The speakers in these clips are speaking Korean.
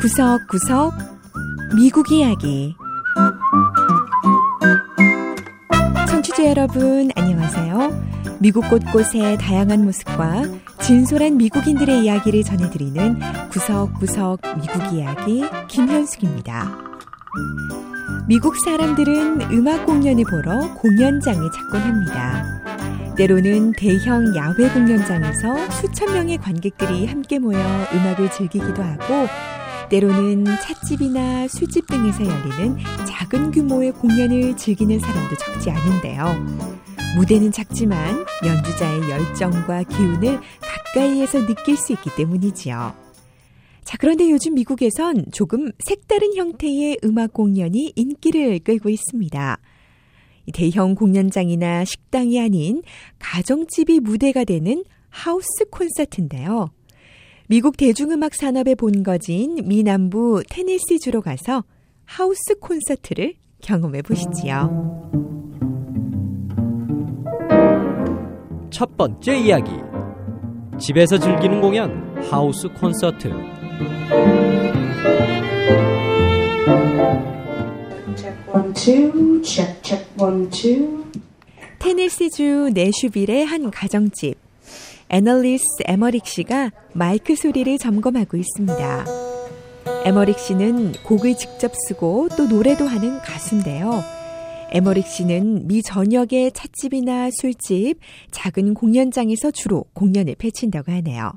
구석구석 미국 이야기 청취자 여러분 안녕하세요. 미국 곳곳의 다양한 모습과 진솔한 미국인들의 이야기를 전해드리는 구석구석 미국 이야기 김현숙입니다. 미국 사람들은 음악 공연을 보러 공연장에 찾곤 합니다. 때로는 대형 야외 공연장에서 수천 명의 관객들이 함께 모여 음악을 즐기기도 하고 때로는 찻집이나 술집 등에서 열리는 작은 규모의 공연을 즐기는 사람도 적지 않은데요. 무대는 작지만 연주자의 열정과 기운을 가까이에서 느낄 수 있기 때문이지요. 자, 그런데 요즘 미국에선 조금 색다른 형태의 음악 공연이 인기를 끌고 있습니다. 대형 공연장이나 식당이 아닌 가정집이 무대가 되는 하우스 콘서트인데요. 미국 대중음악 산업의 본거지인 미남부 테네시주로 가서 하우스 콘서트를 경험해 보시지요. 첫 번째 이야기. 집에서 즐기는 공연 하우스 콘서트. 테네시주 내슈빌의 한 가정집. 애널리스 에머릭 씨가 마이크 소리를 점검하고 있습니다. 에머릭 씨는 곡을 직접 쓰고 또 노래도 하는 가수인데요. 에머릭 씨는 미 전역의 찻집이나 술집, 작은 공연장에서 주로 공연을 펼친다고 하네요.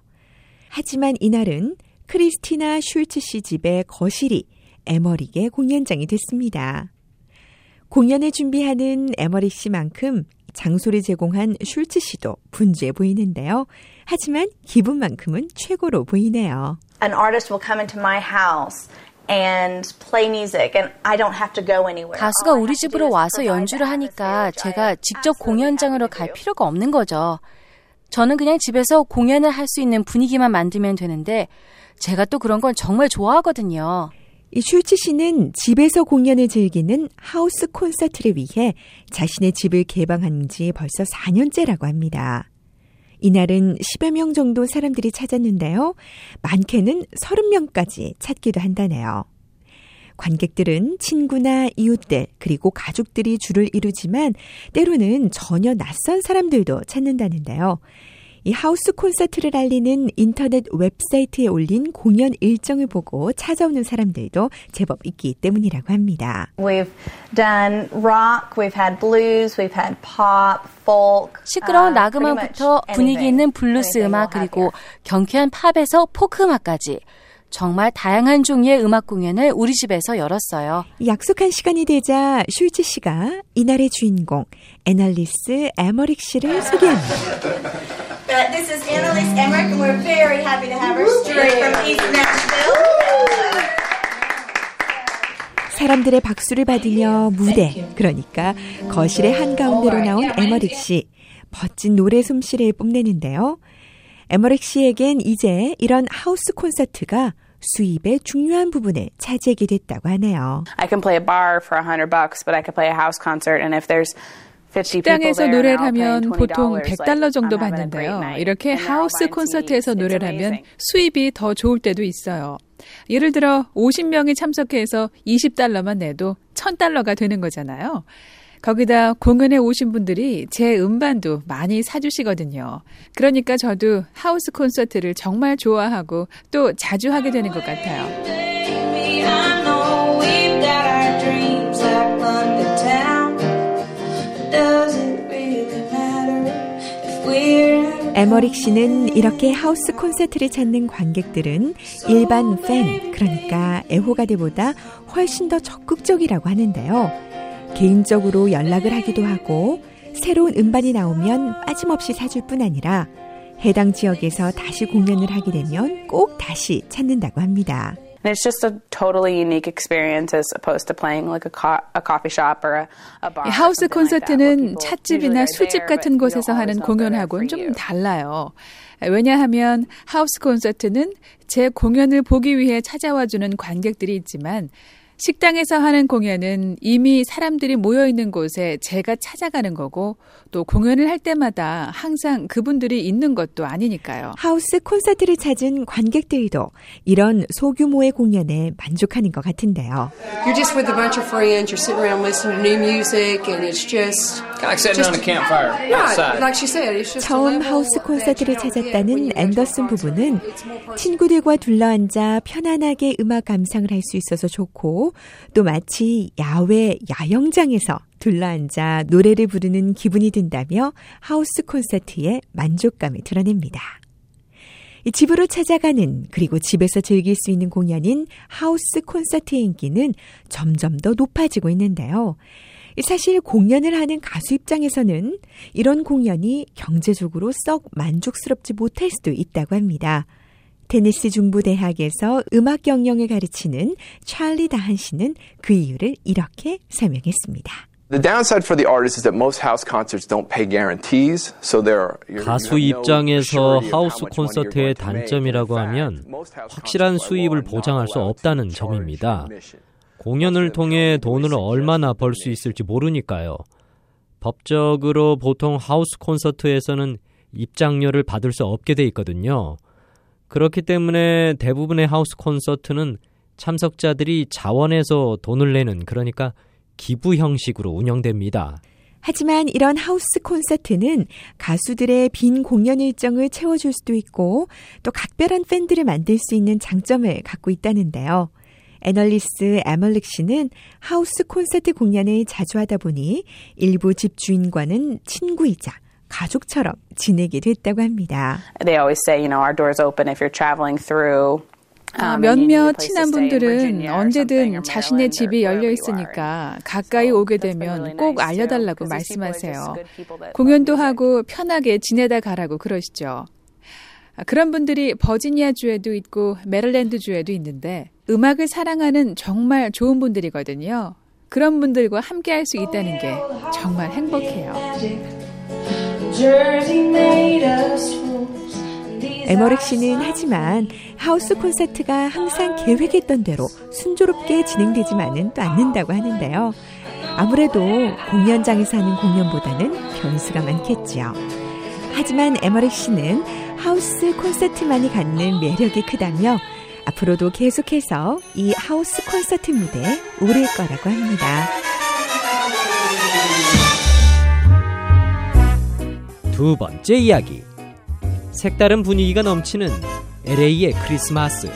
하지만 이날은 크리스티나 슐츠 씨 집의 거실이 에머릭의 공연장이 됐습니다. 공연을 준비하는 에머릭 씨만큼 장소를 제공한 슐츠 씨도 분주해 보이는데요. 하지만 기분만큼은 최고로 보이네요. An artist will come into my house 가수가 우리 집으로 와서 연주를 하니까 제가 직접 공연장으로 갈 필요가 없는 거죠. 저는 그냥 집에서 공연을 할 수 있는 분위기만 만들면 되는데 제가 또 그런 건 정말 좋아하거든요. 이 슐츠 씨는 집에서 공연을 즐기는 하우스 콘서트를 위해 자신의 집을 개방한 지 벌써 4년째라고 합니다. 이날은 10여 명 정도 사람들이 찾았는데요. 많게는 30명까지 찾기도 한다네요. 관객들은 친구나 이웃들 그리고 가족들이 줄을 이루지만 때로는 전혀 낯선 사람들도 찾는다는데요. 이 하우스 콘서트를 알리는 인터넷 웹사이트에 올린 공연 일정을 보고 찾아오는 사람들도 제법 있기 때문이라고 합니다. We've done rock, we've had blues, we've had pop, folk. 시끄러운 락 음악부터 분위기 있는 블루스 음악 그리고 경쾌한 팝에서 포크 음악까지 정말 다양한 종류의 음악 공연을 우리 집에서 열었어요. 약속한 시간이 되자 슐츠 씨가 이날의 주인공 애널리스 에머릭 씨를 소개합니다. Uh, this is Annalise Emmerich, and we're very happy to have her straight from East Nashville. 사람들의 박수를 받으며 무대, 그러니까 거실의 한가운데로 나온 에머릭 씨. 멋진 노래 솜씨를 뽐내는데요. 에머릭 씨에겐 이제 이런 하우스 콘서트가 수입의 중요한 부분을 차지하게 됐다고 하네요. I can play a bar for 100 bucks, but I can play a house concert and if there's 식당에서 노래를 하면 보통 100달러 정도 받는데요. 이렇게 하우스 콘서트에서 노래를 하면 수입이 더 좋을 때도 있어요. 예를 들어 50명이 참석해서 20달러만 내도 1000달러가 되는 거잖아요. 거기다 공연에 오신 분들이 제 음반도 많이 사주시거든요. 그러니까 저도 하우스 콘서트를 정말 좋아하고 또 자주 하게 되는 것 같아요. 에머릭 씨는 이렇게 하우스 콘서트를 찾는 관객들은 일반 팬, 그러니까 애호가들보다 훨씬 더 적극적이라고 하는데요. 개인적으로 연락을 하기도 하고 새로운 음반이 나오면 빠짐없이 사줄 뿐 아니라 해당 지역에서 다시 공연을 하게 되면 꼭 다시 찾는다고 합니다. And it's just a totally unique experience as opposed to playing like a, co- a coffee shop or a, a bar. 하우스 콘서트는 찻집이나 술집 같은 곳에서 하는 공연하고는 좀 달라요. 왜냐하면 하우스 콘서트는 제 공연을 보기 위해 찾아와 주는 관객들이 있지만 식당에서 하는 공연은 이미 사람들이 모여 있는 곳에 제가 찾아가는 거고 또 공연을 할 때마다 항상 그분들이 있는 것도 아니니까요. 하우스 콘서트를 찾은 관객들도 이런 소규모의 공연에 만족하는 것 같은데요. You're just with a bunch of friends, you're sitting around listening to new music and it's just like sitting around a campfire outside. Like she said, it's just 처음 하우스 콘서트를 찾았다는 앤더슨 부부는 친구들과 둘러앉아 편안하게 음악 감상을 할 수 있어서 좋고 또 마치 야외 야영장에서 둘러앉아 노래를 부르는 기분이 든다며 하우스 콘서트에 만족감을 드러냅니다. 집으로 찾아가는 그리고 집에서 즐길 수 있는 공연인 하우스 콘서트의 인기는 점점 더 높아지고 있는데요. 사실 공연을 하는 가수 입장에서는 이런 공연이 경제적으로 썩 만족스럽지 못할 수도 있다고 합니다. 테네시 중부대학에서 음악 경영을 가르치는 찰리 다한 씨는 그 이유를 이렇게 설명했습니다. The downside for the artist is that most house concerts don't pay guarantees, so there 가수 입장에서 하우스 콘서트의 단점이라고 하면 확실한 수입을 보장할 수 없다는 점입니다. 공연을 통해 돈을 얼마나 벌 수 있을지 모르니까요. 법적으로 보통 하우스 콘서트에서는 입장료를 받을 수 없게 돼 있거든요. 그렇기 때문에 대부분의 하우스 콘서트는 참석자들이 자원해서 돈을 내는 그러니까 기부 형식으로 운영됩니다. 하지만 이런 하우스 콘서트는 가수들의 빈 공연 일정을 채워줄 수도 있고 또 각별한 팬들을 만들 수 있는 장점을 갖고 있다는데요. 애널리스 에멀릭 씨는 하우스 콘서트 공연을 자주 하다 보니 일부 집 주인과는 친구이자 가족처럼 지내게 됐다고 합니다. They always say, you know, our doors open if you're traveling through 아, 몇몇 친한 분들은 언제든 자신의 집이 열려 있으니까 가까이 오게 되면 꼭 알려달라고 말씀하세요. 공연도 하고 편하게 지내다 가라고 그러시죠. 그런 분들이 버지니아주에도 있고 메릴랜드주에도 있는데 음악을 사랑하는 정말 좋은 분들이거든요. 그런 분들과 함께 할 수 있다는 게 정말 행복해요. 에머릭 씨는 하지만 하우스 콘서트가 항상 계획했던 대로 순조롭게 진행되지만은 또 않는다고 하는데요. 아무래도 공연장에서 하는 공연보다는 변수가 많겠지요. 하지만 에머릭 씨는 하우스 콘서트만이 갖는 매력이 크다며 앞으로도 계속해서 이 하우스 콘서트 무대에 오를 거라고 합니다. 두 번째 이야기. 색다른 분위기가 넘치는 LA의 크리스마스.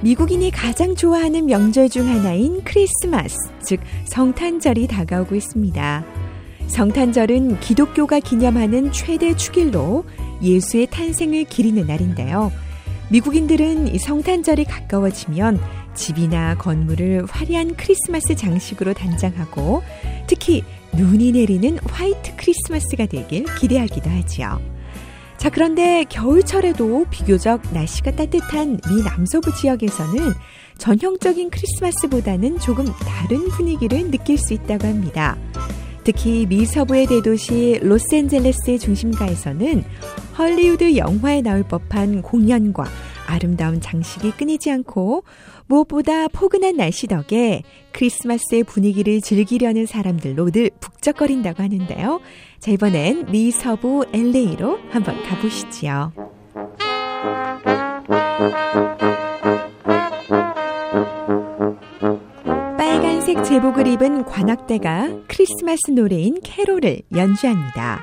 미국인이 가장 좋아하는 명절 중 하나인 크리스마스, 즉 성탄절이 다가오고 있습니다. 성탄절은 기독교가 기념하는 최대 축일로 예수의 탄생을 기리는 날인데요. 미국인들은 이 성탄절이 가까워지면 집이나 건물을 화려한 크리스마스 장식으로 단장하고 특히 눈이 내리는 화이트 크리스마스가 되길 기대하기도 하지요. 자, 그런데 겨울철에도 비교적 날씨가 따뜻한 미 남서부 지역에서는 전형적인 크리스마스보다는 조금 다른 분위기를 느낄 수 있다고 합니다. 특히 미 서부의 대도시 로스앤젤레스의 중심가에서는 헐리우드 영화에 나올 법한 공연과 아름다운 장식이 끊이지 않고 무엇보다 포근한 날씨 덕에 크리스마스의 분위기를 즐기려는 사람들로 늘 북적거린다고 하는데요. 자, 이번엔 미 서부 LA로 한번 가보시지요. 제복을 입은 관악대가 크리스마스 노래인 캐롤을 연주합니다.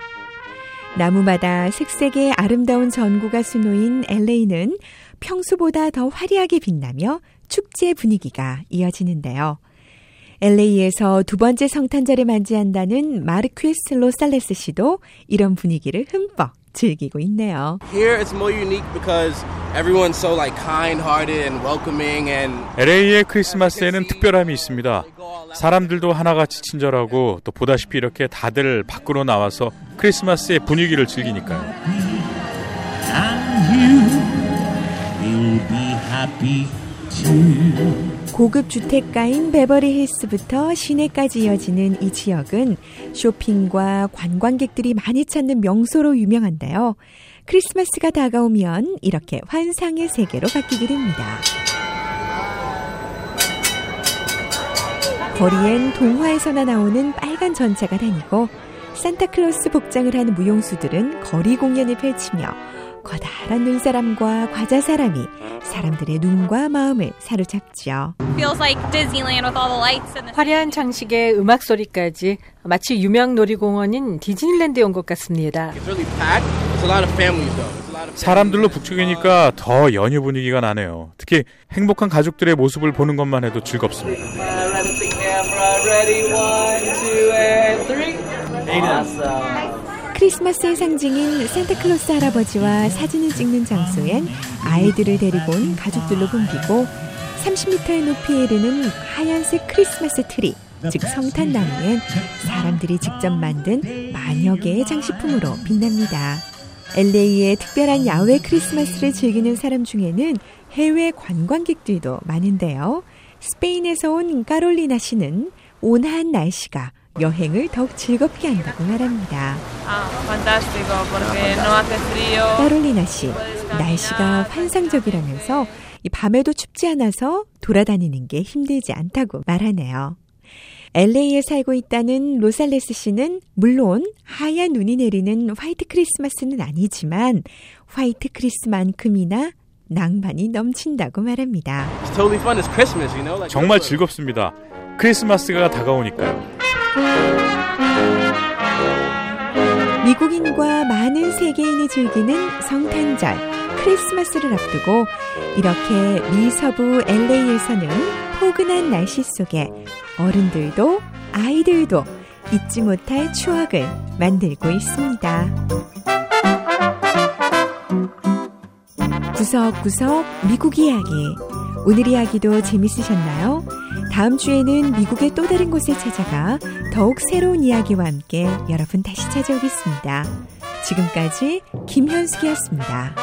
나무마다 색색의 아름다운 전구가 수놓인 LA는 평소보다 더 화려하게 빛나며 축제 분위기가 이어지는데요. LA에서 두 번째 성탄절을 맞이한다는 마르퀴스 로살레스 씨도 이런 분위기를 흠뻑 즐기고 있네요. Here it's more unique because everyone's so like kind-hearted and welcoming and LA의 크리스마스에는 특별함이 있습니다. 사람들도 하나같이 친절하고 또 보다시피 이렇게 다들 밖으로 나와서 크리스마스의 분위기를 즐기니까요. 고급 주택가인 베버리 힐스부터 시내까지 이어지는 이 지역은 쇼핑과 관광객들이 많이 찾는 명소로 유명한데요. 크리스마스가 다가오면 이렇게 환상의 세계로 바뀌게 됩니다. 거리엔 동화에서나 나오는 빨간 전차가 다니고 산타클로스 복장을 한 무용수들은 거리 공연을 펼치며 커다란 눈사람과 과자 사람이 사람들의 눈과 마음을 사로잡죠. 화려한 장식에 음악 소리까지 마치 유명 놀이공원인 디즈니랜드에 온 것 같습니다. 사람들로 북적이니까 더 연휴 분위기가 나네요. 특히 행복한 가족들의 모습을 보는 것만 해도 즐겁습니다. 크리스마스의 상징인 산타클로스 할아버지와 사진을 찍는 장소엔 아이들을 데리고 온 가족들로 붐비고 30m의 높이에 이르는 하얀색 크리스마스 트리, 즉 성탄나무엔 사람들이 직접 만든 만여 개의 장식품으로 빛납니다. LA의 특별한 야외 크리스마스를 즐기는 사람 중에는 해외 관광객들도 많은데요. 스페인에서 온 까롤리나 씨는 온화한 날씨가 여행을 더욱 즐겁게 한다고 말합니다. 까롤리나 씨, 날씨가 환상적이라면서 밤에도 춥지 않아서 돌아다니는 게 힘들지 않다고 말하네요. LA에 살고 있다는 로살레스 씨는 물론 하얀 눈이 내리는 화이트 크리스마스는 아니지만 화이트 크리스만큼이나 낭만이 넘친다고 말합니다. 정말 즐겁습니다. 크리스마스가 다가오니까요. 미국인과 많은 세계인이 즐기는 성탄절, 크리스마스를 앞두고 이렇게 미서부 LA에서는 포근한 날씨 속에 어른들도 아이들도 잊지 못할 추억을 만들고 있습니다. 구석구석 미국 이야기. 오늘 이야기도 재밌으셨나요? 다음 주에는 미국의 또 다른 곳을 찾아가 더욱 새로운 이야기와 함께 여러분 다시 찾아오겠습니다. 지금까지 김현숙이었습니다.